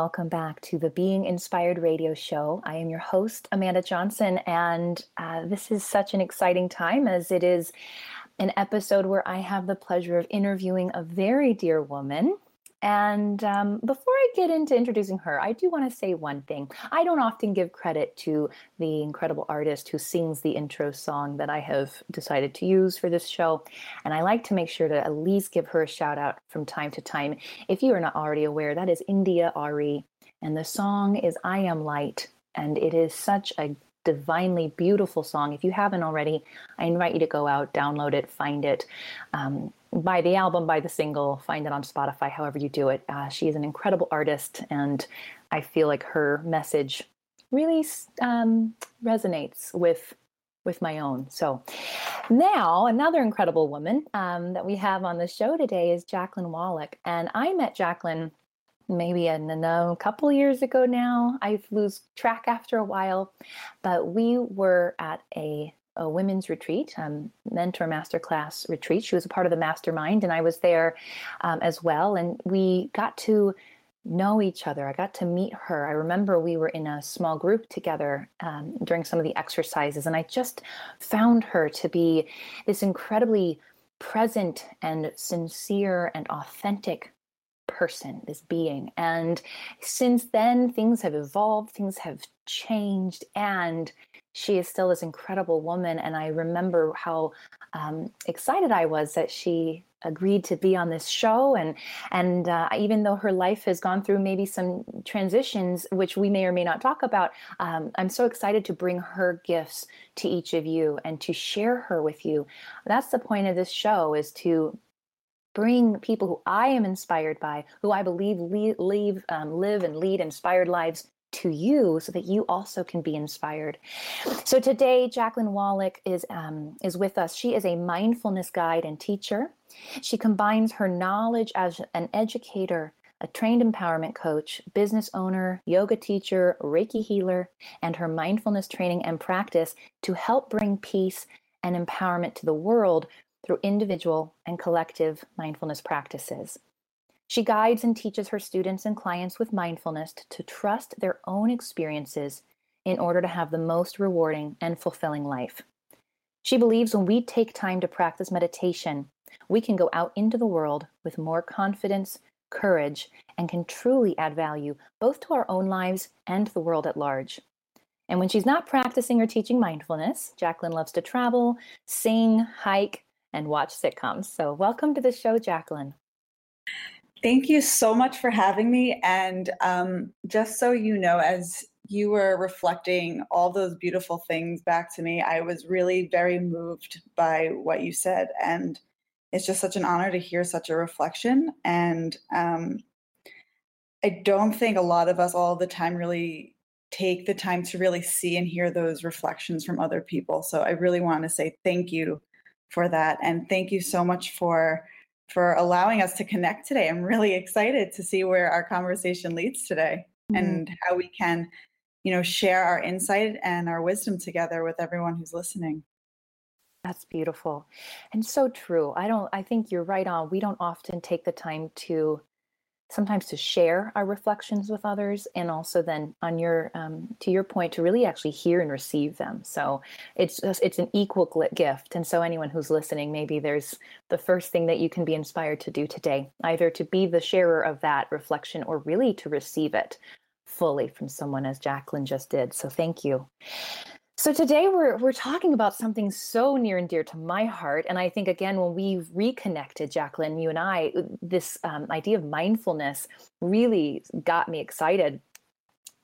welcome back to the Being Inspired radio show. I am your host, Amanda Johnson, and uh, this is such an exciting time as it is an episode where I have the pleasure of interviewing a very dear woman. And um, before I get into introducing her, I do want to say one thing. I don't often give credit to the incredible artist who sings the intro song that I have decided to use for this show. And I like to make sure to at least give her a shout out from time to time. If you are not already aware, that is India.Arie. And the song is I Am Light. And it is such a divinely beautiful song. If you haven't already, I invite you to go out, download it, find it, um, buy the album, buy the single, find it on Spotify, however you do it. Uh, she is an incredible artist, and I feel like her message really um, resonates with with my own. So now another incredible woman um, that we have on the show today is Jacqueline Wallach, and I met Jacqueline maybe a, a couple years ago now. I lose track after a while, but we were at a a women's retreat, um, mentor masterclass retreat. She was a part of the mastermind, and I was there um, as well. And we got to know each other. I got to meet her. I remember we were in a small group together um, during some of the exercises, and I just found her to be this incredibly present and sincere and authentic person, this being. And since then, things have evolved, things have changed, and she is still this incredible woman. And I remember how um, excited I was that she agreed to be on this show and and uh, even though her life has gone through maybe some transitions which we may or may not talk about um, i'm so excited to bring her gifts to each of you and to share her with you that's the point of this show is to bring people who I am inspired by, who I believe leave, um, live and lead inspired lives to you so that you also can be inspired. So today, Jacqueline Wallach is, um, is with us. She is a mindfulness guide and teacher. She combines her knowledge as an educator, a trained empowerment coach, business owner, yoga teacher, Reiki healer, and her mindfulness training and practice to help bring peace and empowerment to the world through individual and collective mindfulness practices. She guides and teaches her students and clients with mindfulness to trust their own experiences in order to have the most rewarding and fulfilling life. She believes when we take time to practice meditation, we can go out into the world with more confidence, courage, and can truly add value both to our own lives and the world at large. And when she's not practicing or teaching mindfulness, Jacqueline loves to travel, sing, hike, and watch sitcoms. So, welcome to the show, Jacqueline. Thank you so much for having me. And um, just so you know, as you were reflecting all those beautiful things back to me, I was really very moved by what you said. And it's just such an honor to hear such a reflection. And um, I don't think a lot of us all the time really take the time to really see and hear those reflections from other people. So I really want to say thank you for that. And thank you so much for for allowing us to connect today. I'm really excited to see where our conversation leads today mm-hmm. and how we can, you know, share our insight and our wisdom together with everyone who's listening. That's beautiful and so true. I don't I think you're right on. We don't often take the time to sometimes to share our reflections with others and also then on your um, to your point to really actually hear and receive them. So it's just, it's an equal gift. And so anyone who's listening maybe there's the first thing that you can be inspired to do today either to be the sharer of that reflection or really to receive it fully from someone as jacqueline just did. So thank you so today we're we're talking about something so near and dear to my heart, and I think again when we reconnected, Jacqueline, you and I, uh, this um, idea of mindfulness really got me excited.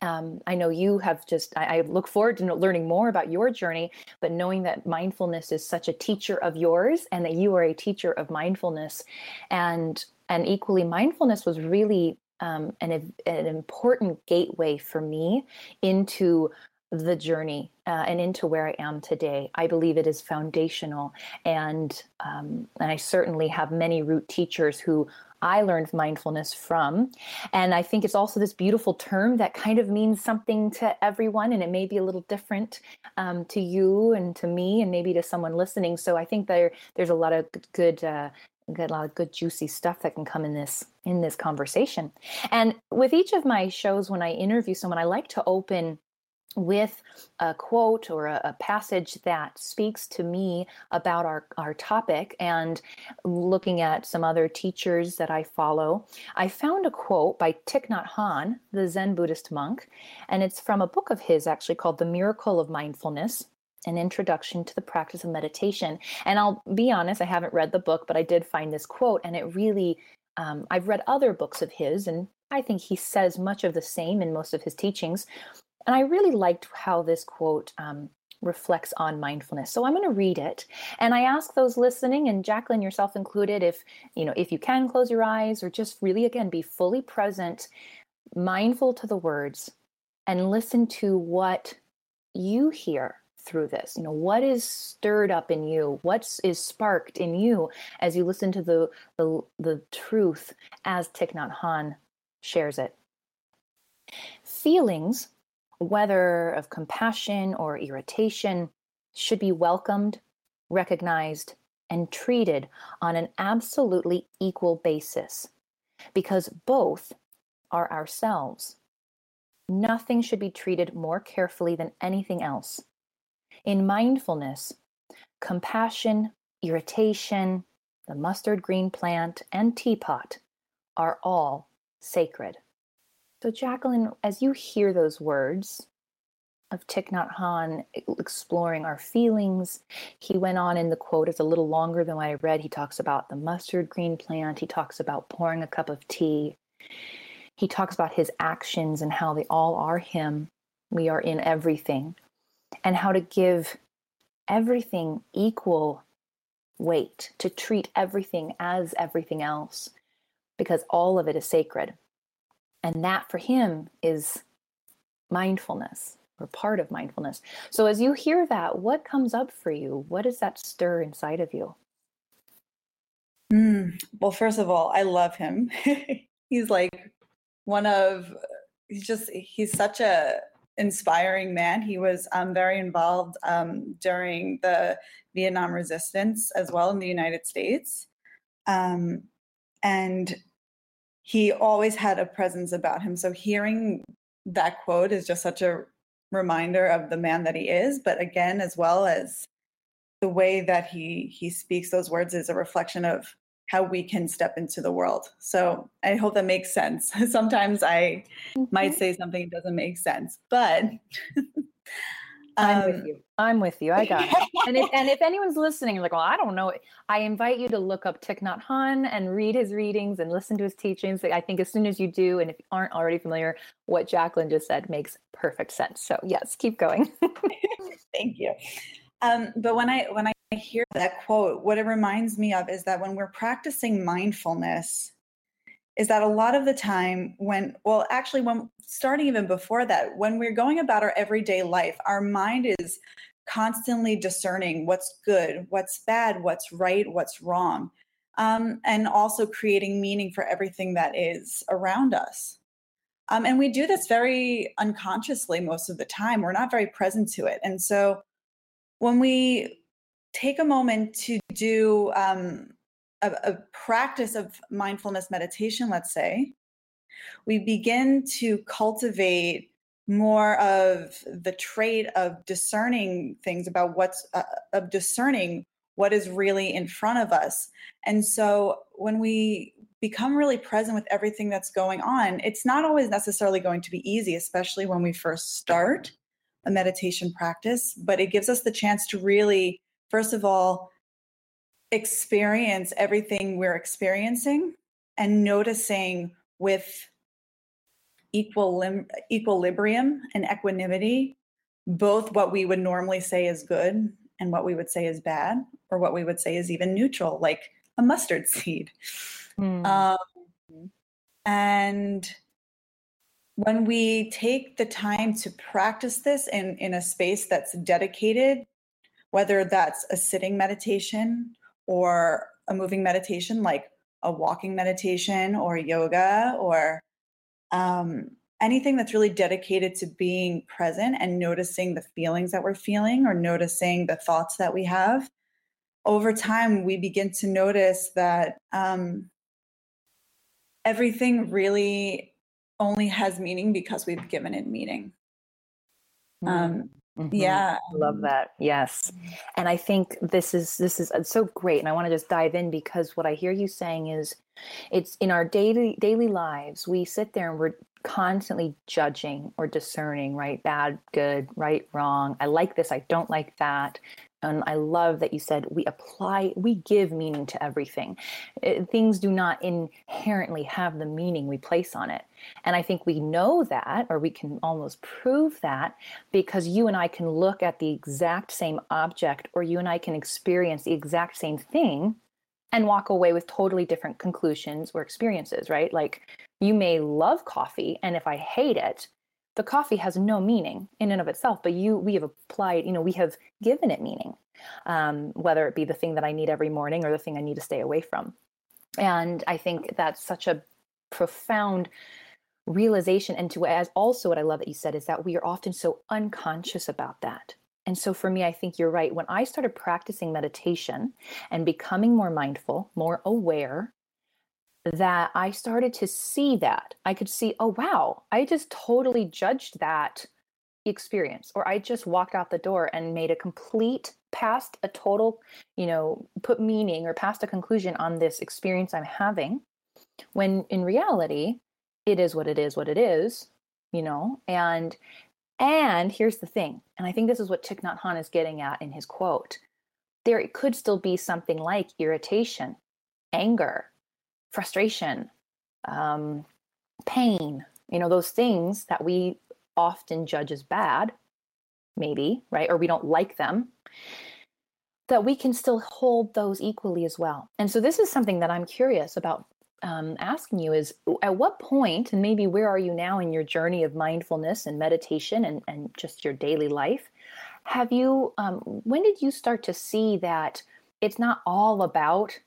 Um, I know you have just. I, I look forward to learning more about your journey, but knowing that mindfulness is such a teacher of yours, and that you are a teacher of mindfulness, and and equally, mindfulness was really um, an an important gateway for me into the journey uh, and into where I am today. I believe it is foundational, and um, and I certainly have many root teachers who I learned mindfulness from, and I think it's also this beautiful term that kind of means something to everyone, and it may be a little different um, to you and to me, and maybe to someone listening. So I think there there's a lot of good. Uh, get a lot of good juicy stuff that can come in this in this conversation and with each of my shows when i interview someone i like to open with a quote or a, a, passage that speaks to me about our, our topic and looking at some other teachers that I follow, I found a quote by Thich Nhat Hanh, the Zen Buddhist monk, and it's from a book of his actually called The Miracle of Mindfulness. An introduction to the practice of meditation. And I'll be honest, I haven't read the book, but I did find this quote, and it really, um, I've read other books of his, and I think he says much of the same in most of his teachings. And I really liked how this quote um, reflects on mindfulness. So I'm going to read it. And I ask those listening, and Jacqueline yourself included, if you know, if you can close your eyes or just really again be fully present, mindful to the words, and listen to what you hear through this you know what is stirred up in you what is sparked in you as you listen to the the, the truth as Thich Nhat shares it feelings whether of compassion or irritation, should be welcomed, recognized, and treated on an absolutely equal basis because both are ourselves. Nothing should be treated more carefully than anything else. In mindfulness, compassion, irritation, the mustard green plant, and teapot are all sacred. So, Jacqueline, as you hear those words of Thich Nhat exploring our feelings, he went on in the quote, it's a little longer than what I read. He talks about the mustard green plant, he talks about pouring a cup of tea, he talks about his actions and how they all are him. We are in everything, and how to give everything equal weight, to treat everything as everything else, because all of it is sacred. And that for him is mindfulness or part of mindfulness. So as you hear that, what comes up for you? What does that stir inside of you? Mm, well, first of all, I love him. he's like one of he's just he's such a inspiring man. He was um, very involved um, during the Vietnam resistance as well in the United States. Um, and he always had a presence about him. So hearing that quote is just such a reminder of the man that he is. But again, as well as the way that he he speaks those words is a reflection of how we can step into the world. So I hope that makes sense. Sometimes I mm-hmm. might say something that doesn't make sense, but I'm with um, you. I'm with you. I got it. and if and if anyone's listening, like, well, I don't know. I invite you to look up Thich Nhat Hanh and read his readings and listen to his teachings. I think as soon as you do, and if you aren't already familiar, what Jacqueline just said makes perfect sense. So yes, keep going. Thank you. Um, but when I when I hear that quote, what it reminds me of is that when we're practicing mindfulness, is that a lot of the time when well actually when starting even before that when we're going about our everyday life our mind is constantly discerning what's good what's bad what's right what's wrong um, and also creating meaning for everything that is around us. Um, and we do this very unconsciously most of the time. We're not very present to it. And so when we take a moment to do um, a, a practice of mindfulness meditation, let's say, we begin to cultivate more of the trait of discerning things about what's uh, of discerning what is really in front of us. And so when we become really present with everything that's going on it's not always necessarily going to be easy especially when we first start a meditation practice but it gives us the chance to really first of all experience everything we're experiencing and noticing with equil- equilibrium and equanimity both what we would normally say is good and what we would say is bad or what we would say is even neutral like a mustard seed mm. um, and when we take the time to practice this in, in a space that's dedicated, whether that's a sitting meditation or a moving meditation, like a walking meditation or yoga or um, anything that's really dedicated to being present and noticing the feelings that we're feeling or noticing the thoughts that we have, over time, we begin to notice that um, everything really only has meaning because we've given it meaning. Mm-hmm. Um, mm-hmm. Yeah, I love that. Yes, and I think this is this is so great, and I want to just dive in because what I hear you saying is, it's in our daily daily lives. We sit there and we're constantly judging or discerning, right? Bad, good, right, wrong. I like this. I don't like that. And I love that you said we apply, we give meaning to everything. It, eh, things do not inherently have the meaning we place on it. And I think we know that, or we can almost prove that, because you and I can look at the exact same object, or you and I can experience the exact same thing and walk away with totally different conclusions or experiences, right? Like you may love coffee, and if I hate it, the coffee has no meaning in and of itself but you we have applied you know we have given it meaning um, whether it be the thing that i need every morning or the thing i need to stay away from. And i think that's such a profound realization and to as also what i love that you said is that we are often so unconscious about that. And so for me i think you're right. When i started practicing meditation and becoming more mindful more aware that I started to see that. I could see, oh, wow, I just totally judged that experience, or I just walked out the door and made a complete, past a total, you know, put meaning or past a conclusion on this experience I'm having. When in reality, it is what it is, what it is, you know, and and here's the thing, and I think this is what Thich Nhat Hanh is getting at in his quote. There could still be something like irritation, anger, frustration, um, pain, you know, those things that we often judge as bad, maybe, right? Or we don't like them, that we can still hold those equally as well. And so this is something that I'm curious about um, asking you is at what point, and maybe where are you now in your journey of mindfulness and meditation and, and just your daily life? Have you, um, when did you start to see that it's not all about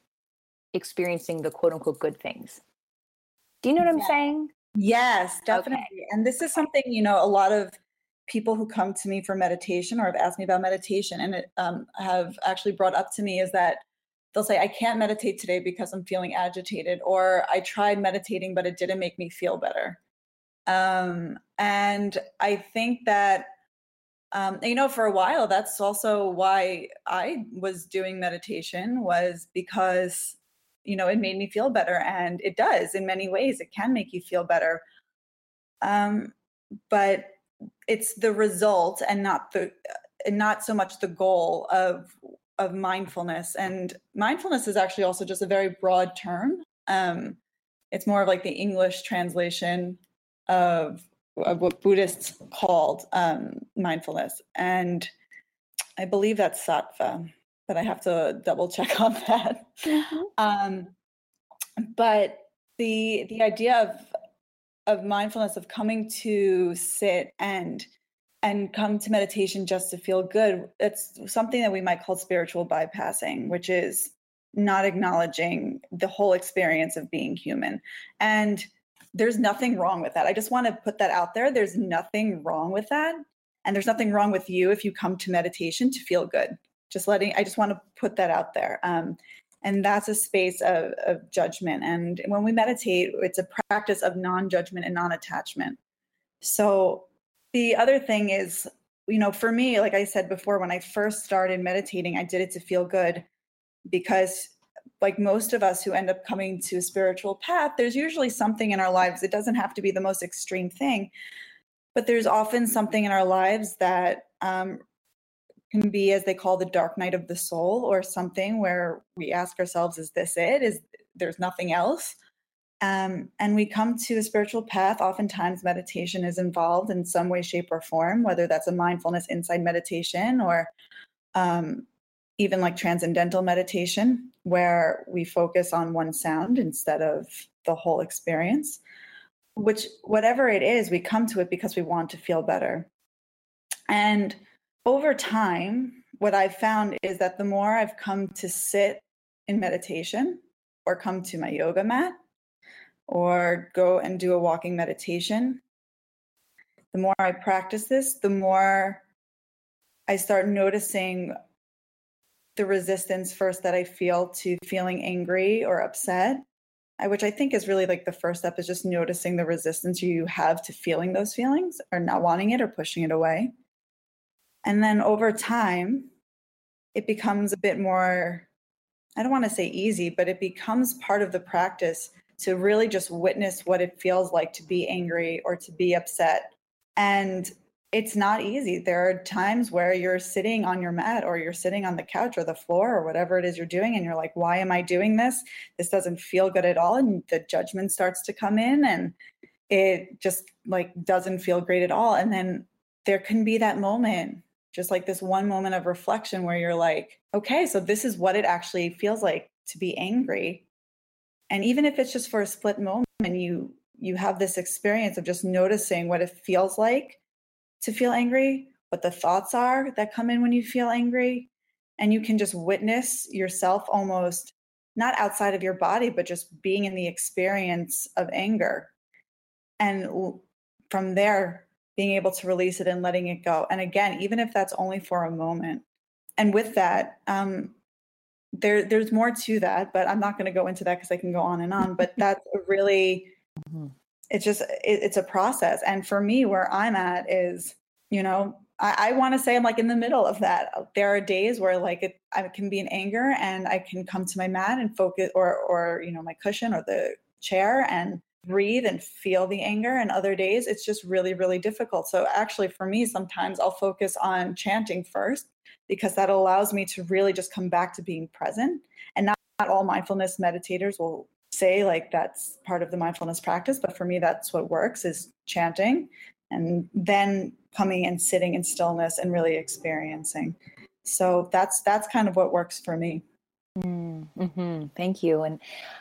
experiencing the quote unquote good things. Do you know what I'm saying? Yes, definitely. Okay. And this is something, you know, a lot of people who come to me for meditation or have asked me about meditation and it, um, have actually brought up to me is that they'll say, I can't meditate today because I'm feeling agitated, or I tried meditating, but it didn't make me feel better. Um, and I think that um, you know for a while that's also why i was doing meditation was because you know it made me feel better and it does in many ways it can make you feel better. Um, but it's the result and not the and not so much the goal of of mindfulness and mindfulness is actually also just a very broad term. Um, it's more of like the english translation of, of what buddhists called um, mindfulness and i believe that's sattva but I have to double check on that. Mm-hmm. Um, but the the idea of of mindfulness of coming to sit and and come to meditation just to feel good it's something that we might call spiritual bypassing which is not acknowledging the whole experience of being human. And there's nothing wrong with that. I just want to put that out there. There's nothing wrong with that. And there's nothing wrong with you if you come to meditation to feel good just letting i just want to put that out there. Um, and that's a space of, of judgment. And when we meditate it's a practice of non-judgment and non-attachment. So the other thing is you know for me like i said before when i first started meditating i did it to feel good because like most of us who end up coming to a spiritual path there's usually something in our lives. It doesn't have to be the most extreme thing but there's often something in our lives that um, can be as they call the dark night of the soul or something where we ask ourselves is this it? Is there's nothing else? Um, and we come to a spiritual path. Oftentimes meditation is involved in some way shape or form whether that's a mindfulness insight meditation or um, even like transcendental meditation where we focus on one sound instead of the whole experience which whatever it is, we come to it because we want to feel better. And over time, what I've found is that the more I've come to sit in meditation or come to my yoga mat or go and do a walking meditation, the more I practice this, the more I start noticing the resistance first that I feel to feeling angry or upset, which I think is really like the first step is just noticing the resistance you have to feeling those feelings or not wanting it or pushing it away. And then over time, it becomes a bit more, I don't want to say easy, but it becomes part of the practice to really just witness what it feels like to be angry or to be upset. And it's not easy. There are times where you're sitting on your mat or you're sitting on the couch or the floor or whatever it is you're doing, and you're like, why am I doing this? This doesn't feel good at all. And the judgment starts to come in and it just like doesn't feel great at all. And then there can be that moment just like this one moment of reflection where you're like, okay, so this is what it actually feels like to be angry. And even if it's just for a split moment, you you have this experience of just noticing what it feels like to feel angry, what the thoughts are that come in when you feel angry, and you can just witness yourself almost not outside of your body, but just being in the experience of anger. And from there, being able to release it and letting it go. And again, even if that's only for a moment. And with that, um, there there's more to that, but I'm not going to go into that because I can go on and on. But that's really, mm-hmm. it's just it, it's a process. And for me, where I'm at is, you know, I, I want to say I'm like in the middle of that. There are days where like it, I can be in anger and I can come to my mat and focus, or or you know my cushion or the chair and breathe and feel the anger and other days it's just really really difficult. So actually for me sometimes i'll focus on chanting first because that allows me to really just come back to being present and not, not all mindfulness meditators will say like that's part of the mindfulness practice but for me that's what works is chanting and then coming and sitting in stillness and really experiencing. So that's that's kind of what works for me Mm-hmm. Thank you. And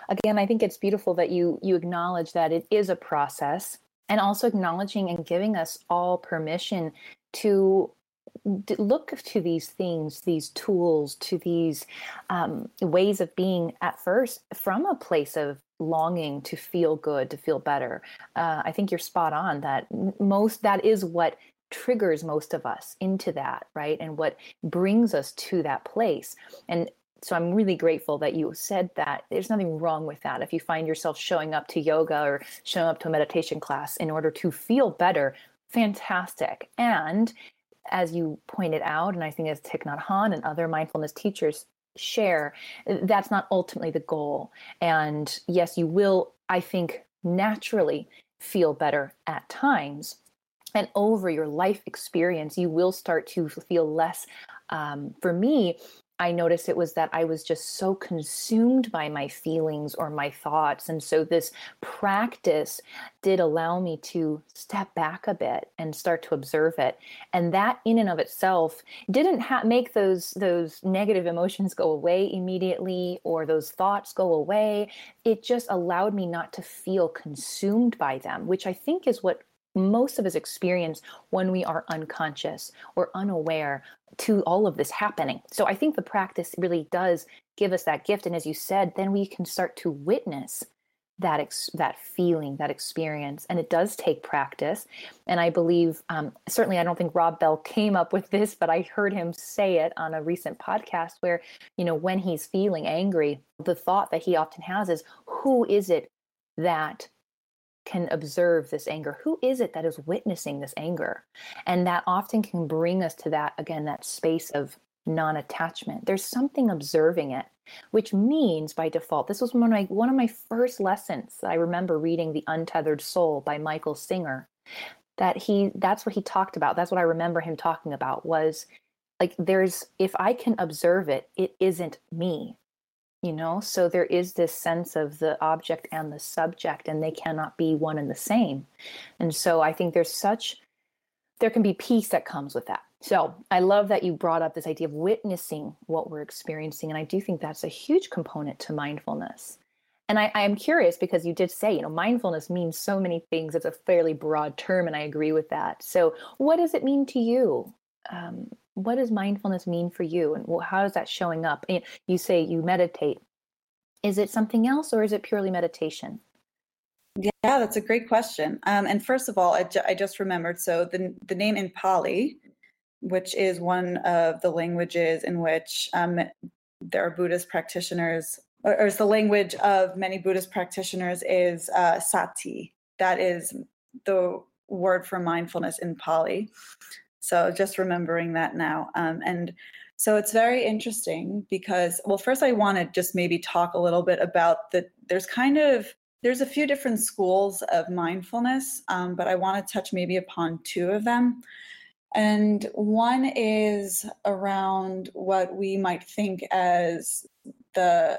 again, I think it's beautiful that you you acknowledge that it is a process, and also acknowledging and giving us all permission to look to these things, these tools, to these um, ways of being at first from a place of longing to feel good, to feel better. Uh, I think you're spot on that most that is what triggers most of us into that, right? And what brings us to that place. And so I'm really grateful that you said that. There's nothing wrong with that. If you find yourself showing up to yoga or showing up to a meditation class in order to feel better, fantastic. And as you pointed out, and I think as Thich Nhat Hanh and other mindfulness teachers share, that's not ultimately the goal. And yes, you will, I think, naturally feel better at times. And over your life experience, you will start to feel less. Um, for me, I noticed it was that I was just so consumed by my feelings or my thoughts. And so this practice did allow me to step back a bit and start to observe it. And that in and of itself didn't ha- make those those negative emotions go away immediately or those thoughts go away. It just allowed me not to feel consumed by them, which I think is what most of us experience when we are unconscious or unaware to all of this happening. So I think the practice really does give us that gift. And as you said, then we can start to witness that ex- that feeling, that experience, and it does take practice. And I believe, um, certainly, I don't think Rob Bell came up with this, but I heard him say it on a recent podcast where, you know, when he's feeling angry, the thought that he often has is, "Who is it that can observe this anger? Who is it that is witnessing this anger? And that often can bring us to that, again, that space of non attachment. There's something observing it, which means by default, this was one of my, one of my first lessons. I remember reading The Untethered Soul by Michael Singer. That he, that's what he talked about. That's what I remember him talking about was like, there's, if I can observe it, it isn't me you know so there is this sense of the object and the subject and they cannot be one and the same and so i think there's such there can be peace that comes with that so i love that you brought up this idea of witnessing what we're experiencing and i do think that's a huge component to mindfulness and I, am curious because you did say, you know, mindfulness means so many things. It's a fairly broad term, and I agree with that. So, what does it mean to you? Um, what does mindfulness mean for you, and how is that showing up? You say you meditate. Is it something else, or is it purely meditation? Yeah, that's a great question. Um, and first of all, I, ju- I just remembered. So the the name in Pali, which is one of the languages in which um, there are Buddhist practitioners or, or the language of many Buddhist practitioners is uh, sati. That is the word for mindfulness in Pali. So just remembering that now. Um, and so it's very interesting because, well, first I want to just maybe talk a little bit about the, there's kind of, there's a few different schools of mindfulness, um, but I want to touch maybe upon two of them. And one is around what we might think as the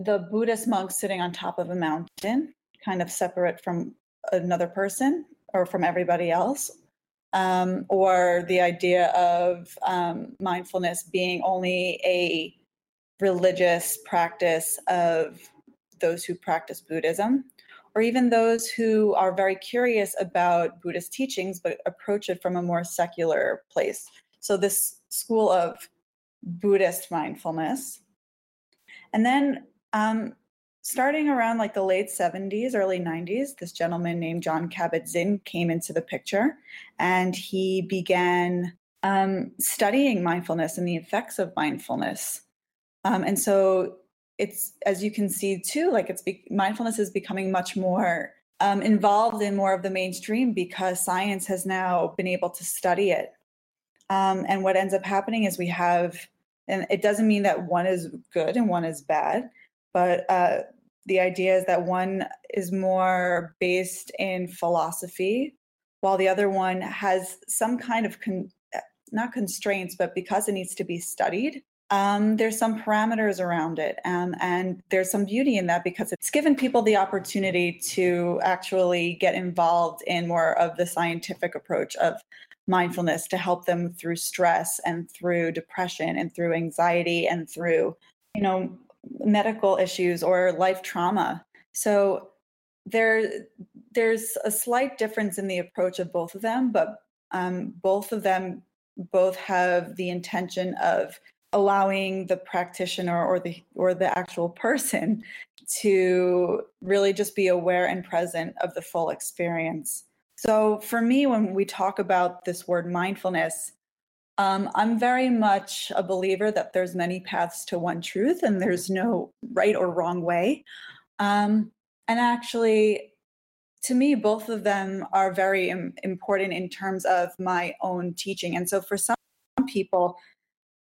the Buddhist monk sitting on top of a mountain, kind of separate from another person or from everybody else, um, or the idea of um, mindfulness being only a religious practice of those who practice Buddhism, or even those who are very curious about Buddhist teachings but approach it from a more secular place. So, this school of Buddhist mindfulness. And then um, starting around like the late 70s, early 90s, this gentleman named Jon Kabat-Zinn came into the picture and he began um, studying mindfulness and the effects of mindfulness. Um, and so it's, as you can see too, like it's be- mindfulness is becoming much more um, involved in more of the mainstream because science has now been able to study it. Um, and what ends up happening is we have, and it doesn't mean that one is good and one is bad but uh, the idea is that one is more based in philosophy, while the other one has some kind of con- not constraints, but because it needs to be studied, um, there's some parameters around it. Um, and there's some beauty in that because it's given people the opportunity to actually get involved in more of the scientific approach of mindfulness to help them through stress and through depression and through anxiety and through, you know, medical issues or life trauma. So there, there's a slight difference in the approach of both of them, but um, both of them both have the intention of allowing the practitioner or the or the actual person to really just be aware and present of the full experience. So for me when we talk about this word mindfulness um, I'm very much a believer that there's many paths to one truth and there's no right or wrong way. Um, and actually, to me, both of them are very Im- important in terms of my own teaching. And so for some people,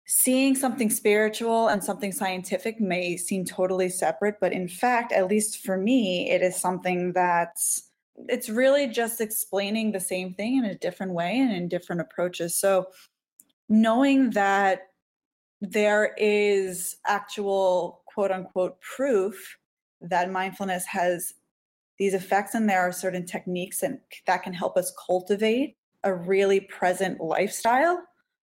seeing something spiritual and something scientific may seem totally separate, but in fact, at least for me, it is something that's it's really just explaining the same thing in a different way and in different approaches. So knowing that there is actual quote unquote proof that mindfulness has these effects and there are certain techniques and that can help us cultivate a really present lifestyle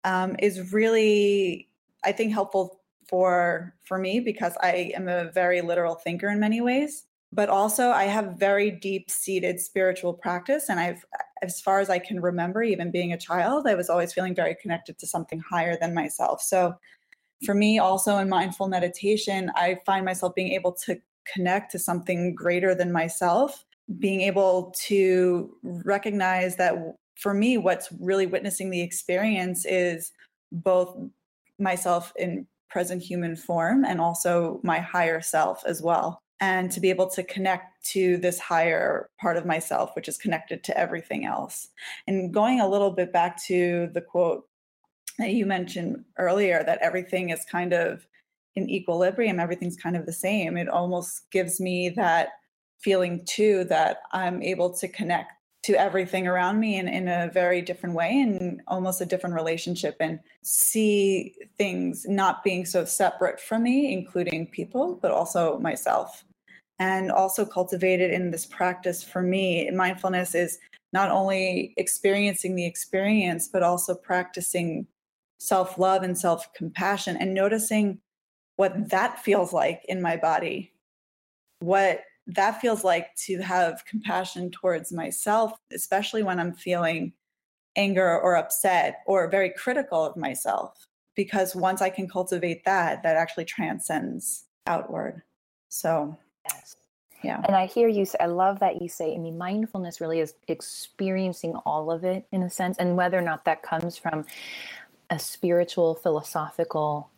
um, is really i think helpful for for me because i am a very literal thinker in many ways but also I have very deep seated spiritual practice. And I've, as far as I can remember, even being a child, I was always feeling very connected to something higher than myself. So for me, also in mindful meditation, I find myself being able to connect to something greater than myself, being able to recognize that for me, what's really witnessing the experience is both myself in present human form and also my higher self as well and to be able to connect to this higher part of myself, which is connected to everything else. And going a little bit back to the quote that you mentioned earlier, that everything is kind of in equilibrium, everything's kind of the same. It almost gives me that feeling too that I'm able to connect to everything around me in, in a very different way and almost a different relationship and see things not being so separate from me, including people, but also myself and also cultivated in this practice for me mindfulness is not only experiencing the experience but also practicing self-love and self-compassion and noticing what that feels like in my body what that feels like to have compassion towards myself, especially when I'm feeling anger or upset or very critical of myself. Because once I can cultivate that, that actually transcends outward. So, yes. Yeah. And I hear you say, I love that you say, I mean, mindfulness really is experiencing all of it in a sense, and whether or not that comes from a spiritual, philosophical,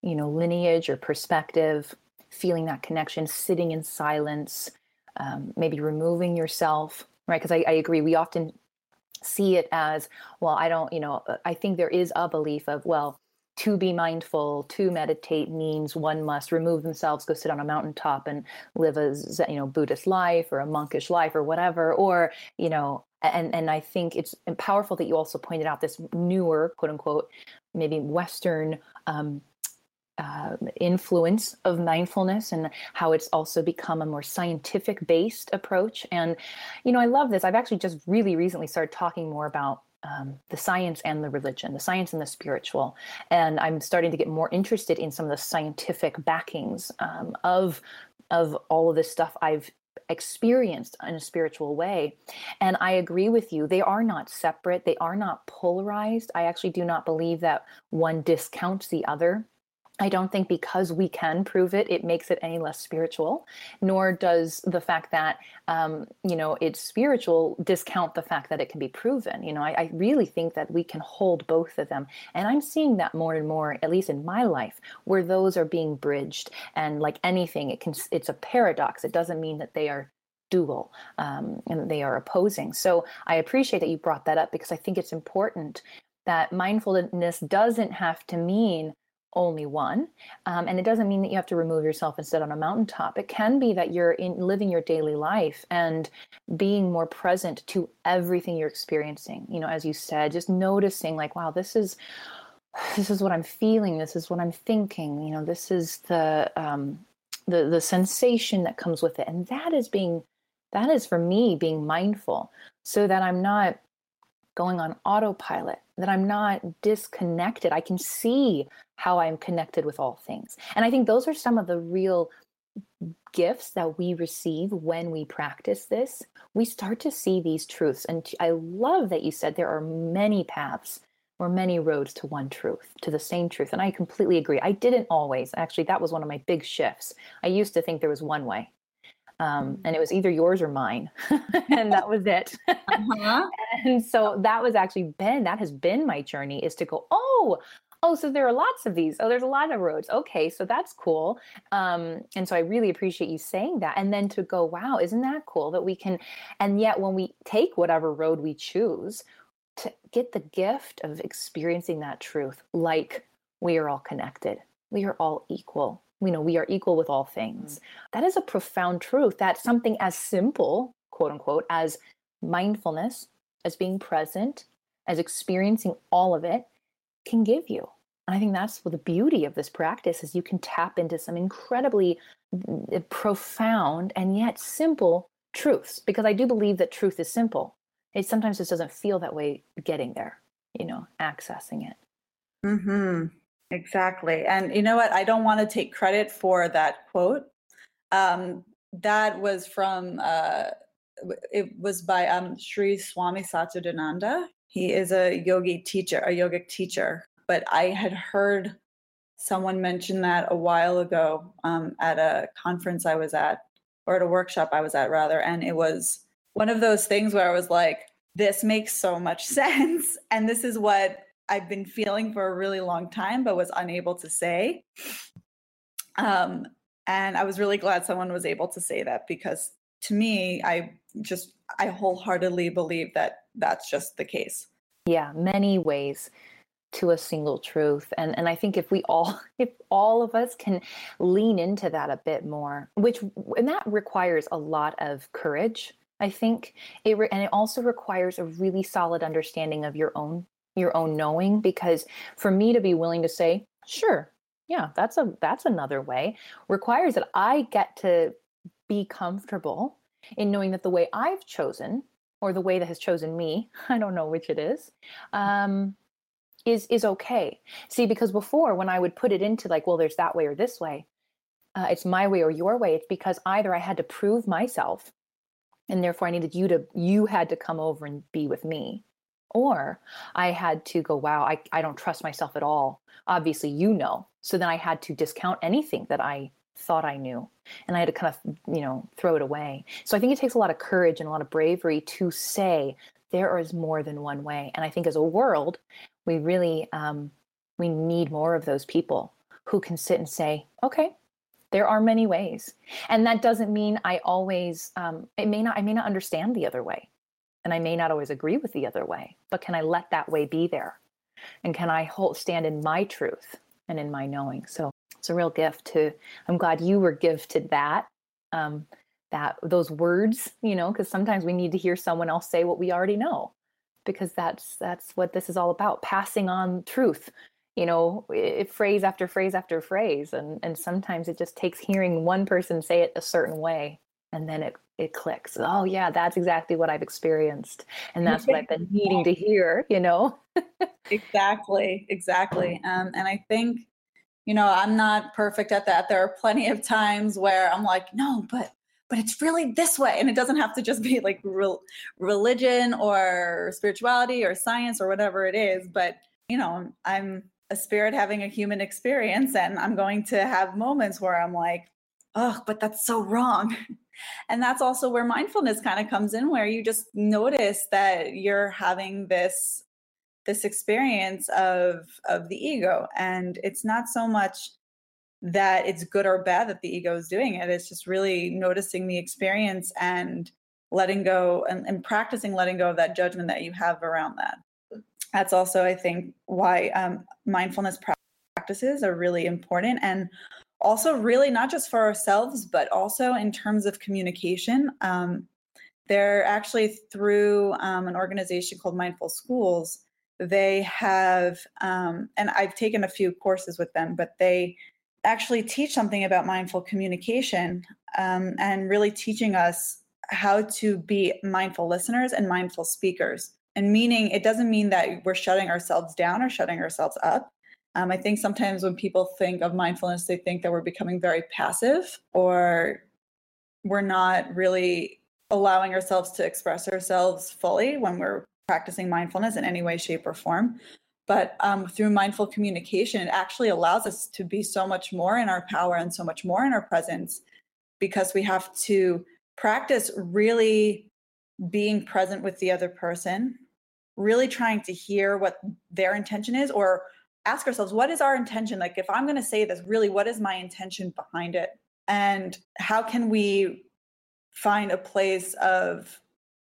you know, lineage or perspective, feeling that connection, sitting in silence, um, maybe removing yourself, right? Because I, I agree, we often see it as, well, I don't, you know, I think there is a belief of, well, to be mindful, to meditate means one must remove themselves, go sit on a mountaintop and live a you know Buddhist life or a monkish life or whatever. Or you know, and and I think it's powerful that you also pointed out this newer quote unquote maybe Western um, uh, influence of mindfulness and how it's also become a more scientific based approach. And, you know, I love this. I've actually just really recently started talking more about um, the science and the religion, the science and the spiritual. And I'm starting to get more interested in some of the scientific backings um, of of all of this stuff I've experienced in a spiritual way. And I agree with you. They are not separate. They are not polarized. I actually do not believe that one discounts the other. I don't think because we can prove it, it makes it any less spiritual, nor does the fact that, um, you know, it's spiritual discount the fact that it can be proven. You know, I, I, really think that we can hold both of them. And I'm seeing that more and more, at least in my life, where those are being bridged. And like anything, it can, it's a paradox. It doesn't mean that they are dual um, and they are opposing. So I appreciate that you brought that up because I think it's important that mindfulness doesn't have to mean only one. Um, and it doesn't mean that you have to remove yourself and sit on a mountaintop. It can be that you're in living your daily life and being more present to everything you're experiencing. You know, as you said, just noticing like, wow, this is this is what I'm feeling. This is what I'm thinking. You know, this is the um, the the sensation that comes with it, and that is being that is for me being mindful, so that I'm not going on autopilot, that I'm not disconnected. I can see how I'm connected with all things. And I think those are some of the real gifts that we receive when we practice this. We start to see these truths. And I love that you said there are many paths or many roads to one truth, to the same truth. And I completely agree. I didn't always. Actually, that was one of my big shifts. I used to think there was one way um, and it was either yours or mine and that was it. Uh-huh. and so that was actually been that has been my journey is to go oh oh so there are lots of these. Oh there's a lot of roads. Okay so that's cool. Um, and so i really appreciate you saying that. And then to go wow isn't that cool that we can and yet when we take whatever road we choose to get the gift of experiencing that truth like we are all connected we are all equal you know we are equal with all things. Mm. that is a profound truth that something as simple quote unquote as mindfulness as being present as experiencing all of it can give you. And i think that's the beauty of this practice is you can tap into some incredibly mm, profound and yet simple truths because i do believe that truth is simple. It sometimes just doesn't feel that way getting there you know accessing it. Hmm Exactly. And you know what? I don't want to take credit for that quote. Um, that was from, uh, it was by um, Sri Swami Satchidananda. He is a yogi teacher, a yogic teacher. But I had heard someone mention that a while ago um, at a conference I was at, or at a workshop I was at, rather. And it was one of those things where I was like, this makes so much sense. And this is what I've been feeling for a really long time, but was unable to say. Um, and I was really glad someone was able to say that because to me, I just, I wholeheartedly believe that that's just the case. Yeah, many ways to a single truth and and I think if we all if all of us can lean into that a bit more which and that requires a lot of courage I think it re- and it also requires a really solid understanding of your own your own knowing because for me to be willing to say sure yeah that's a that's another way requires that i get to be comfortable in knowing that the way i've chosen or the way that has chosen me i don't know which it is um is is okay see because before when i would put it into like well there's that way or this way uh, it's my way or your way. It's because either I had to prove myself and therefore I needed you to, you had to come over and be with me. Or I had to go, wow, I, I don't trust myself at all. Obviously, you know. So then I had to discount anything that I thought I knew. And I had to kind of, you know, throw it away. So I think it takes a lot of courage and a lot of bravery to say there is more than one way. And I think as a world, we really um, we need more of those people who can sit and say, okay, there are many ways and that doesn't mean i always um, it may not i may not understand the other way and i may not always agree with the other way but can i let that way be there? And can i hold stand in my truth and in my knowing? So it's a real gift to i'm glad you were gifted that um, that those words you know because sometimes we need to hear someone else say what we already know because that's that's what this is all about passing on truth you know it, phrase after phrase after phrase. And and sometimes it just takes hearing one person say it a certain way and then it it clicks. Oh yeah that's exactly what i've experienced and that's what i've been needing to hear you know? Exactly exactly um, and i think you know i'm not perfect at that. There are plenty of times where i'm like no but but it's really this way and it doesn't have to just be like real religion or spirituality or science or whatever it is but you know i'm a spirit having a human experience and i'm going to have moments where i'm like oh but that's so wrong and that's also where mindfulness kind of comes in where you just notice that you're having this this experience of of the ego. And it's not so much that it's good or bad that the ego is doing it it's just really noticing the experience and letting go and, and practicing letting go of that judgment that you have around that. That's also i think why um, mindfulness practices are really important. And also really not just for ourselves but also in terms of communication. Um, they're actually through um, an organization called mindful schools. They have um, and i've taken a few courses with them but they actually teach something about mindful communication um, and really teaching us how to be mindful listeners and mindful speakers. And meaning it doesn't mean that we're shutting ourselves down or shutting ourselves up um, i think sometimes when people think of mindfulness they think that we're becoming very passive or we're not really allowing ourselves to express ourselves fully when we're practicing mindfulness in any way shape or form. But um, through mindful communication it actually allows us to be so much more in our power and so much more in our presence because we have to practice really being present with the other person, really trying to hear what their intention is, or ask ourselves, what is our intention? Like, if I'm going to say this, really, what is my intention behind it? And how can we find a place of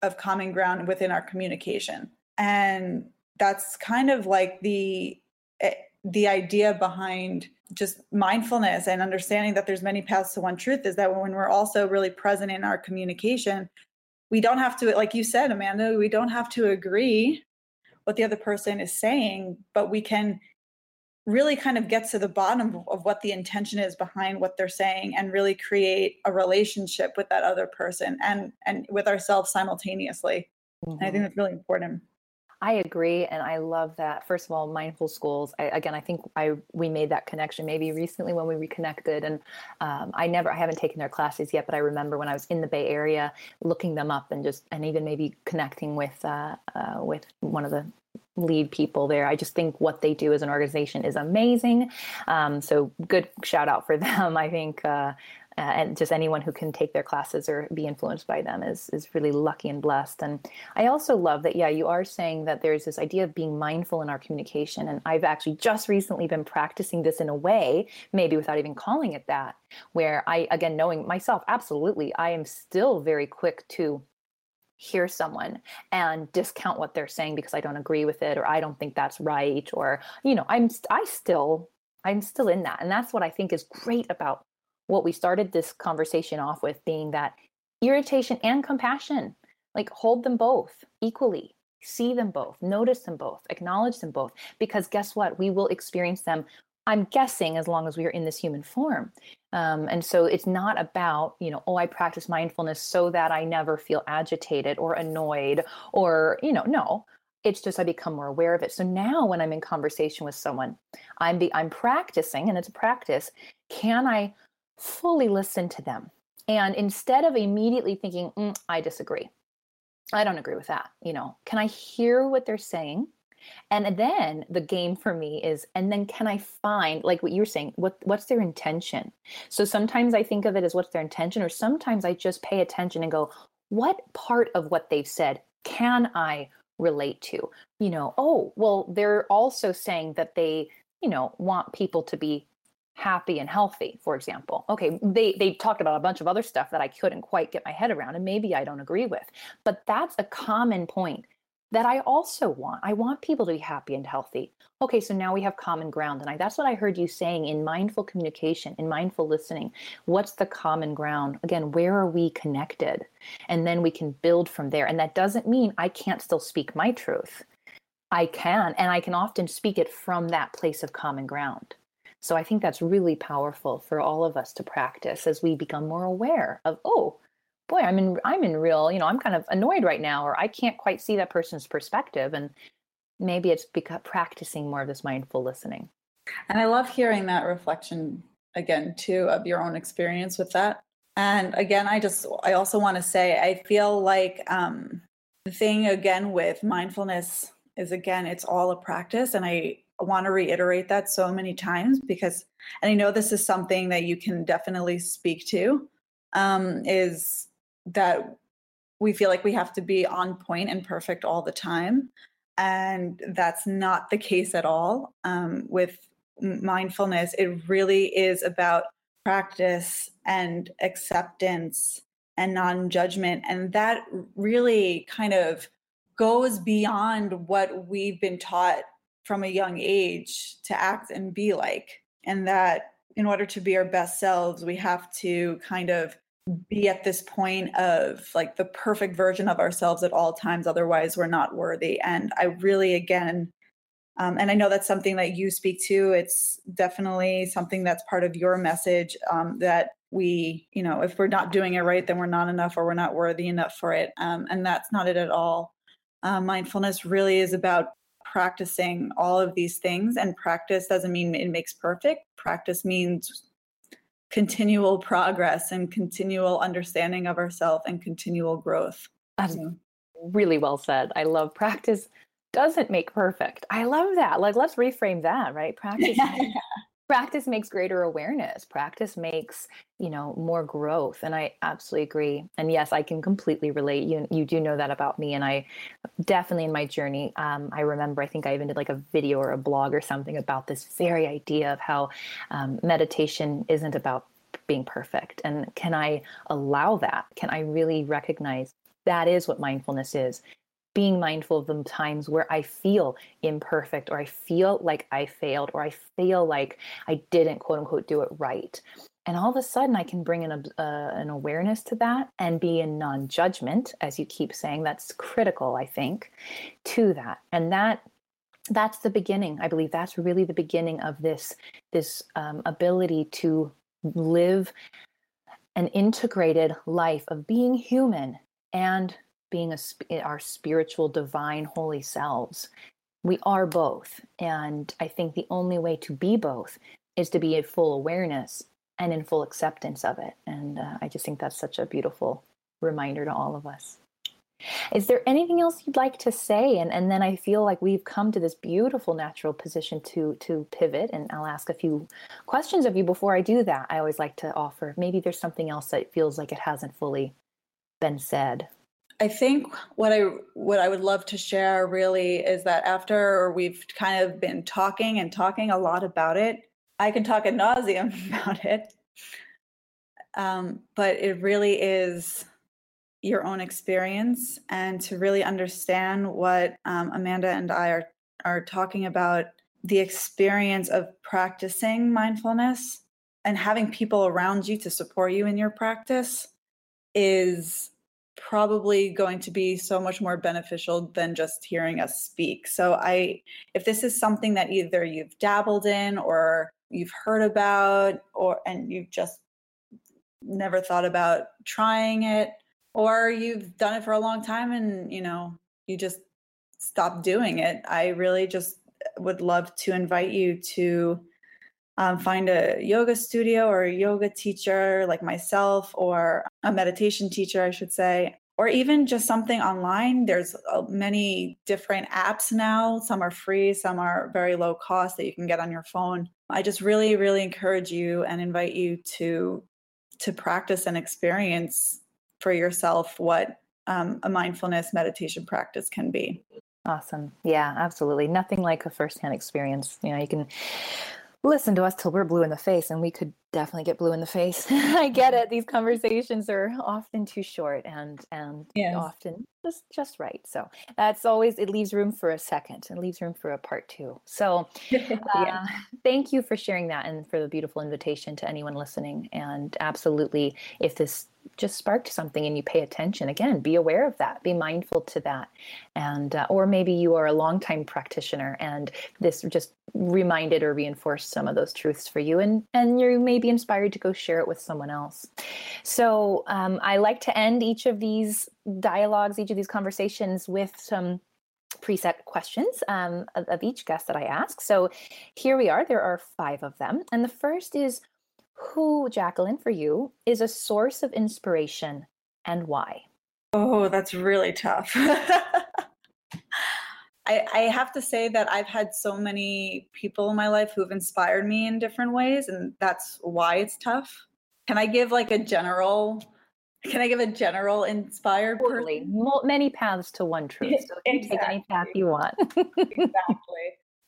of common ground within our communication? And that's kind of like the eh, the idea behind just mindfulness and understanding that there's many paths to one truth is that when we're also really present in our communication we don't have to like you said amanda we don't have to agree what the other person is saying but we can really kind of get to the bottom of what the intention is behind what they're saying and really create a relationship with that other person and and with ourselves simultaneously mm-hmm. i think mm-hmm. that's really important I agree, and I love that. First of all, mindful schools. I, again, I think I we made that connection maybe recently when we reconnected, and um, I never, I haven't taken their classes yet, but I remember when I was in the Bay Area, looking them up and just, and even maybe connecting with uh, uh, with one of the lead people there. I just think what they do as an organization is amazing. Um, so good shout out for them. I think uh, uh, and just anyone who can take their classes or be influenced by them is is really lucky and blessed. And I also love that yeah, you are saying that there's this idea of being mindful in our communication, and I've actually just recently been practicing this in a way, maybe without even calling it that, where I again knowing myself, absolutely, I am still very quick to hear someone and discount what they're saying because I don't agree with it or I don't think that's right or you know I'm I still I'm still in that. And that's what I think is great about what we started this conversation off with being that irritation and compassion like hold them both equally see them both notice them both acknowledge them both because guess what? We will experience them i'm guessing as long as we are in this human form um, and so it's not about you know oh i practice mindfulness so that i never feel agitated or annoyed or you know no it's just i become more aware of it so now when i'm in conversation with someone i'm be i'm practicing and it's a practice can i fully listen to them. And instead of immediately thinking, mm, I disagree, I don't agree with that, you know, can I hear what they're saying? And then the game for me is, and then can I find, like what you were saying, what what's their intention? So sometimes I think of it as what's their intention, or sometimes I just pay attention and go, what part of what they've said can I relate to? You know, oh, well, they're also saying that they, you know, want people to be happy and healthy for example okay they they talked about a bunch of other stuff that i couldn't quite get my head around and maybe i don't agree with but that's a common point that i also want. I want people to be happy and healthy. Okay so now we have common ground and I, that's what i heard you saying in mindful communication in mindful listening. What's the common ground? Again where are we connected? And then we can build from there and that doesn't mean i can't still speak my truth. I can and i can often speak it from that place of common ground. So I think that's really powerful for all of us to practice as we become more aware of, oh, boy, I'm in I'm in real, you know, I'm kind of annoyed right now, or I can't quite see that person's perspective. And maybe it's because practicing more of this mindful listening. And I love hearing that reflection again too of your own experience with that. And again, I just I also want to say I feel like um the thing again with mindfulness is again it's all a practice and I want to reiterate that so many times because, and I know this is something that you can definitely speak to, um, is that we feel like we have to be on point and perfect all the time. And that's not the case at all. Um, with mindfulness, it really is about practice and acceptance and non judgment. And that really kind of goes beyond what we've been taught from a young age to act and be like. And that in order to be our best selves, we have to kind of be at this point of like the perfect version of ourselves at all times. Otherwise, we're not worthy. And I really, again, um, and I know that's something that you speak to. It's definitely something that's part of your message um, that we, you know, if we're not doing it right, then we're not enough or we're not worthy enough for it. Um, and that's not it at all. Uh, mindfulness really is about practicing all of these things and practice doesn't mean it makes perfect practice means continual progress and continual understanding of ourselves and continual growth. That's really well said. I love practice doesn't make perfect. I love that. Like let's reframe that right? Practice practice makes greater awareness. Practice makes you know more growth and i absolutely agree and yes i can completely relate you you do know that about me and i definitely in my journey um, i remember i think i even did like a video or a blog or something about this very idea of how um, meditation isn't about being perfect and can i allow that? Can i really recognize that is what mindfulness is being mindful of the times where I feel imperfect or I feel like I failed or I feel like I didn't quote unquote do it right. And all of a sudden, I can bring an, uh, an awareness to that and be in non judgment, as you keep saying. That's critical, I think, to that. And that that's the beginning i believe that's really the beginning of this this um, ability to live an integrated life of being human and being a, eh, our spiritual, divine, holy selves. We are both. And I think the only way to be both is to be in full awareness and in full acceptance of it. And uh, I just think that's such a beautiful reminder to all of us. Is there anything else you'd like to say? And, and then I feel like we've come to this beautiful natural position to to pivot. And I'll ask a few questions of you before I do that. I always like to offer maybe there's something else that feels like it hasn't fully been said. I think what I what I would love to share really is that after we've kind of been talking and talking a lot about it, I can talk ad nauseum about it. Um, but it really is your own experience and to really understand what um, Amanda and I are are talking about the experience of practicing mindfulness and having people around you to support you in your practice is probably going to be so much more beneficial than just hearing us speak. So I if this is something that either you've dabbled in or you've heard about or and you've just never thought about trying it or you've done it for a long time and you know you just stopped doing it, I really just would love to invite you to um, find a yoga studio or a yoga teacher like myself or a meditation teacher, I should say, or even just something online. There's uh, many different apps now. Some are free, some are very low cost that you can get on your phone. I just really, really encourage you and invite you to to practice and experience for yourself what um, a mindfulness meditation practice can be. Awesome. Yeah, absolutely. Nothing like a firsthand experience. You know, you can listen to us till we're blue in the face and we could definitely get blue in the face. I get it. These conversations are often too short and and yes. often just just right. So that's always it leaves room for a second. It leaves room for a part two. So uh, thank you for sharing that and for the beautiful invitation to anyone listening. And absolutely if this just sparked something and you pay attention again be aware of that. Be mindful to that. And uh, or maybe you are a longtime practitioner and this just reminded or reinforced some of those truths for you and and you may be inspired to go share it with someone else so um, i like to end each of these dialogues each of these conversations with some preset questions um, of, of each guest that i ask so here we are there are five of them and the first is who, Jacqueline, for you, is a source of inspiration and why? Oh, that's really tough. I, I, have to say that I've had so many people in my life who've inspired me in different ways, and that's why it's tough. Can I give like a general? Can I give a general inspired? Totally. Many paths to one truth. So you exactly. take any path you want. exactly.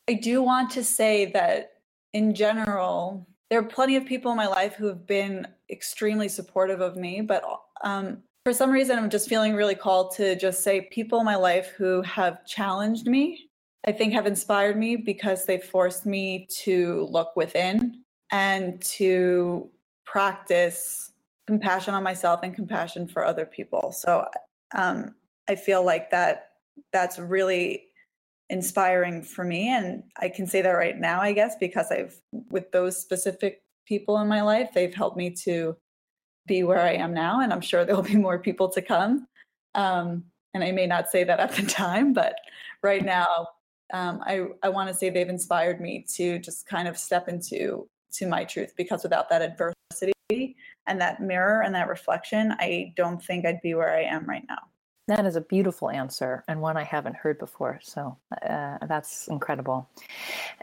I do want to say that in general, there are plenty of people in my life who have been extremely supportive of me, but um, for some reason, I'm just feeling really called to just say people in my life who have challenged me, I think have inspired me because they forced me to look within and to practice compassion on myself and compassion for other people. So um, I feel like that that's really inspiring for me and i can say that right now i guess because i've with those specific people in my life they've helped me to be where i am now and i'm sure there'll be more people to come. Um, and i may not say that at the time but right now um, i, I want to say they've inspired me to just kind of step into to my truth because without that adversity and that mirror and that reflection i don't think i'd be where i am right now that is a beautiful answer and one I haven't heard before. So uh, that's incredible.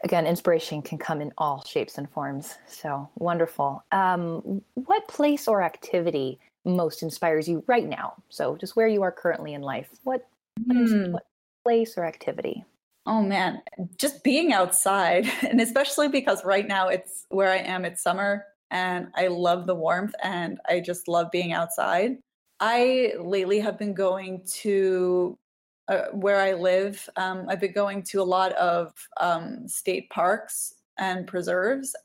Again, inspiration can come in all shapes and forms. So wonderful. Um, what place or activity most inspires you right now? So just where you are currently in life. What, mm. what place or activity? Oh man, just being outside. And especially because right now it's where I am, it's summer and I love the warmth and I just love being outside. I lately have been going to uh, where I live. Um, I've been going to a lot of um, state parks and preserves.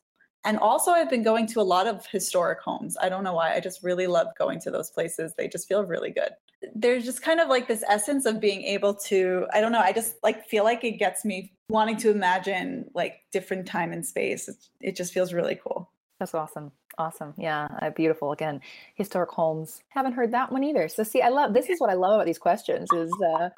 And also, I've been going to a lot of historic homes. I don't know why. I just really love going to those places. They just feel really good. There's just kind of like this essence of being able to, I don't know, I just like feel like it gets me wanting to imagine like different time and space. It, it just feels really cool. That's awesome. Awesome. Yeah. Uh, beautiful. Again, historic homes. Haven't heard that one either. So see, I love, this is what I love about these questions is, uh,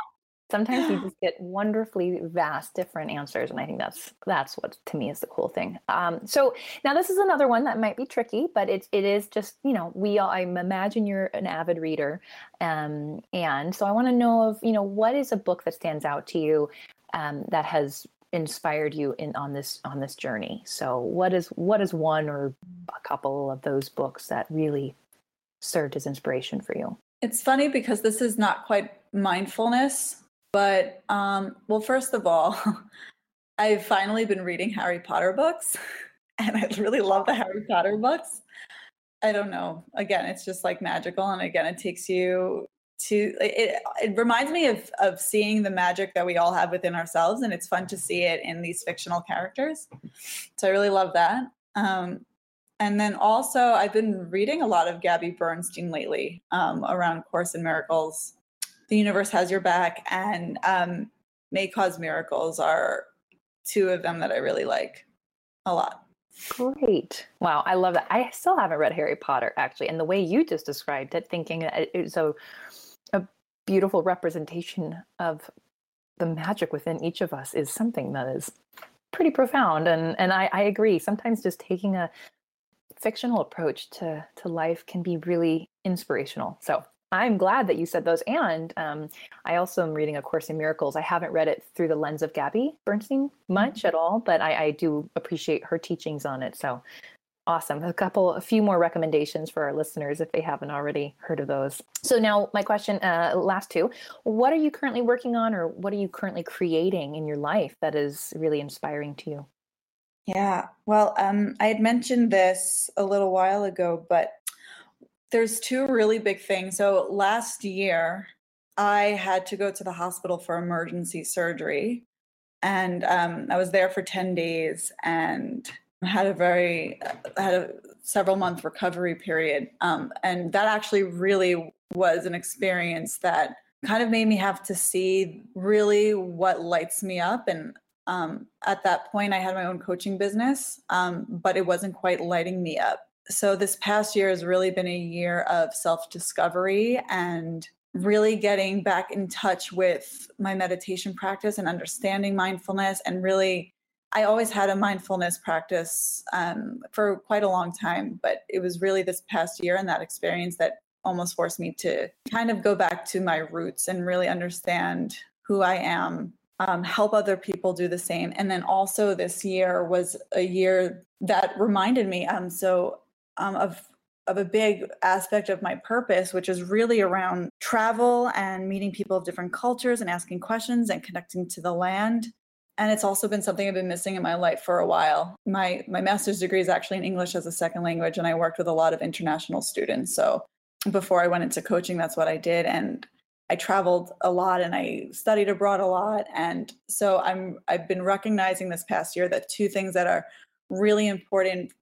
sometimes you just get wonderfully vast different answers and i think that's that's what to me is the cool thing um, so now this is another one that might be tricky but it, it is just you know we all i imagine you're an avid reader um, and so i want to know of you know what is a book that stands out to you um, that has inspired you in on this on this journey? So what is what is one or a couple of those books that really served as inspiration for you? It's funny because this is not quite mindfulness but um well first of all i've finally been reading harry potter books and i really love the harry potter books. I don't know. Again it's just like magical and again it takes you to it, it reminds me of of seeing the magic that we all have within ourselves and it's fun to see it in these fictional characters so i really love that um, and then also i've been reading a lot of gabby bernstein lately um, around course in miracles the universe has your back and um, may cause miracles are two of them that i really like a lot Great. Wow. I love that. I still haven't read Harry Potter actually. And the way you just described it, thinking so beautiful representation of the magic within each of us is something that is pretty profound. And and I, I agree. Sometimes just taking a fictional approach to to life can be really inspirational. So I'm glad that you said those. And um, I also am reading A Course in Miracles. I haven't read it through the lens of Gabby Bernstein much mm-hmm. at all, but I, I do appreciate her teachings on it. So awesome. A couple, a few more recommendations for our listeners if they haven't already heard of those. So now, my question, uh, last two: What are you currently working on, or what are you currently creating in your life that is really inspiring to you? Yeah, well, um, I had mentioned this a little while ago, but there's two really big things. So last year, I had to go to the hospital for emergency surgery, and um, I was there for ten days, and had a very had a several month recovery period, um, and that actually really was an experience that kind of made me have to see really what lights me up. And um, at that point i had my own coaching business um, but it wasn't quite lighting me up. So this past year has really been a year of self-discovery and really getting back in touch with my meditation practice and understanding mindfulness and really i always had a mindfulness practice um, for quite a long time but it was really this past year and that experience that almost forced me to kind of go back to my roots and really understand who i am um, help other people do the same and then also this year was a year that reminded me um, so um, of of a big aspect of my purpose, which is really around travel and meeting people of different cultures and asking questions and connecting to the land. And it's also been something I've been missing in my life for a while. My my master's degree is actually in English as a second language, and I worked with a lot of international students. So before I went into coaching, that's what I did. And I traveled a lot and I studied abroad a lot. And so I'm I've been recognizing this past year that two things that are really important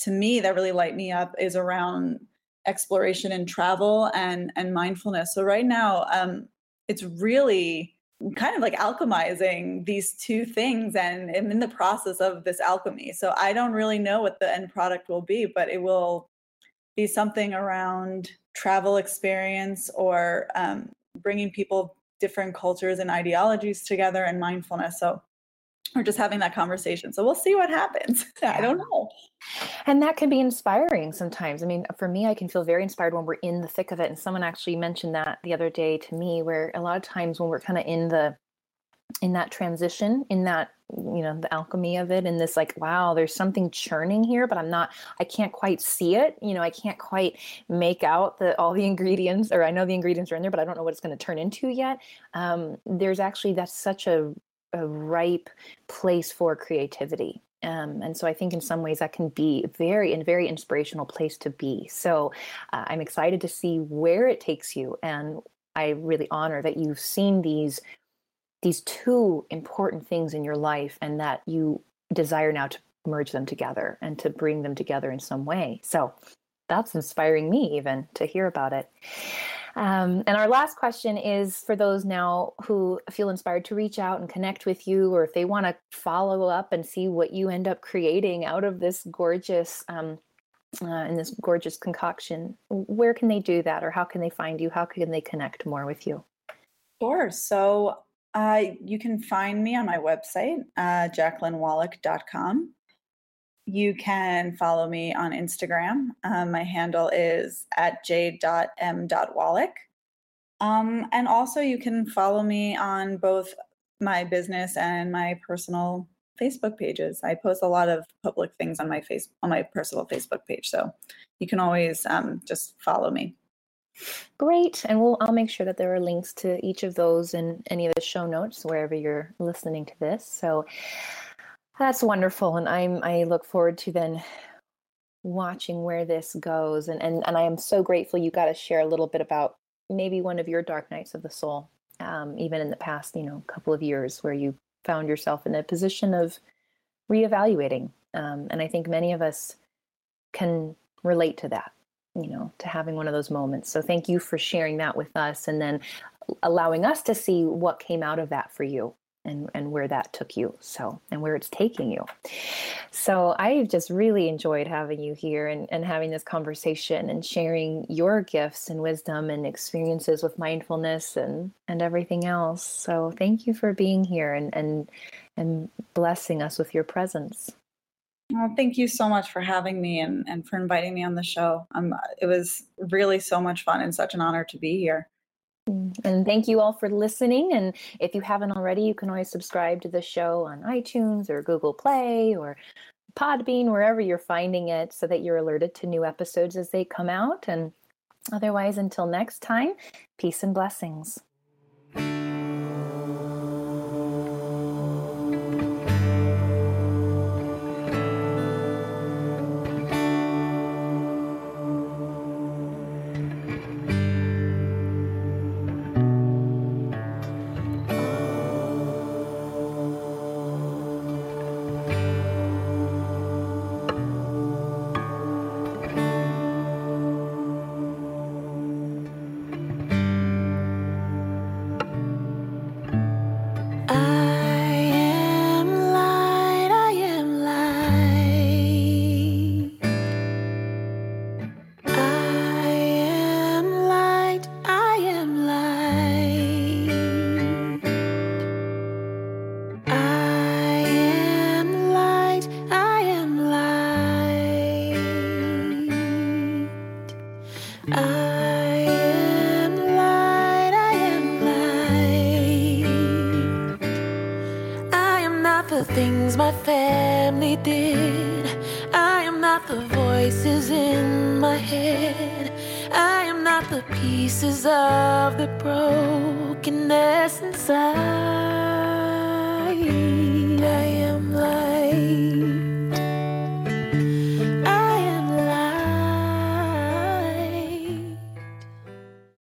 to me that really light me up is around exploration and travel and and mindfulness. So right now, um, it's really kind of like alchemizing these two things and I'm in the process of this alchemy. So I don't really know what the end product will be, but it will be something around travel experience or um, bringing people different cultures and ideologies together and mindfulness. So or just having that conversation. So we'll see what happens. I don't know. And that can be inspiring sometimes. I mean, for me, I can feel very inspired when we're in the thick of it. And someone actually mentioned that the other day to me, where a lot of times when we're kind of in the in that transition, in that you know the alchemy of it, and this like, wow, there's something churning here, but I'm not, I can't quite see it. You know, I can't quite make out the all the ingredients, or I know the ingredients are in there, but I don't know what it's going to turn into yet. Um, there's actually that's such a a ripe place for creativity. Um, and so I think in some ways that can be very and very inspirational place to be. So uh, I'm excited to see where it takes you, and I really honor that you've seen these these two important things in your life, and that you desire now to merge them together and to bring them together in some way. So that's inspiring me even to hear about it. Um, and our last question is for those now who feel inspired to reach out and connect with you, or if they want to follow up and see what you end up creating out of this gorgeous. Um, uh, in this gorgeous concoction, where can they do that, or how can they find you? How can they connect more with you? Sure. So uh, you can find me on my website, uh, jacquelinewallach.com. You can follow me on Instagram. Um, my handle is at j.m.wallach. Um, and also, you can follow me on both my business and my personal Facebook pages. I post a lot of public things on my face on my personal Facebook page, so you can always um, just follow me. Great, and we'll I'll make sure that there are links to each of those in any of the show notes wherever you're listening to this. So that's wonderful. And I'm I look forward to then watching where this goes. And and, and I am so grateful you got to share a little bit about maybe one of your dark nights of the soul, um, even in the past, you know, couple of years where you found yourself in a position of reevaluating. Um, and I think many of us can relate to that, you know, to having one of those moments. So thank you for sharing that with us and then allowing us to see what came out of that for you and, and where that took you so and where it's taking you so i've just really enjoyed having you here and, and having this conversation and sharing your gifts and wisdom and experiences with mindfulness and and everything else so thank you for being here and and and blessing us with your presence. Well, thank you so much for having me and, and for inviting me on the show. Um, it was really so much fun and such an honor to be here. And thank you all for listening. And if you haven't already, you can always subscribe to the show on iTunes or Google Play or Podbean, wherever you're finding it, so that you're alerted to new episodes as they come out. And otherwise, until next time, peace and blessings.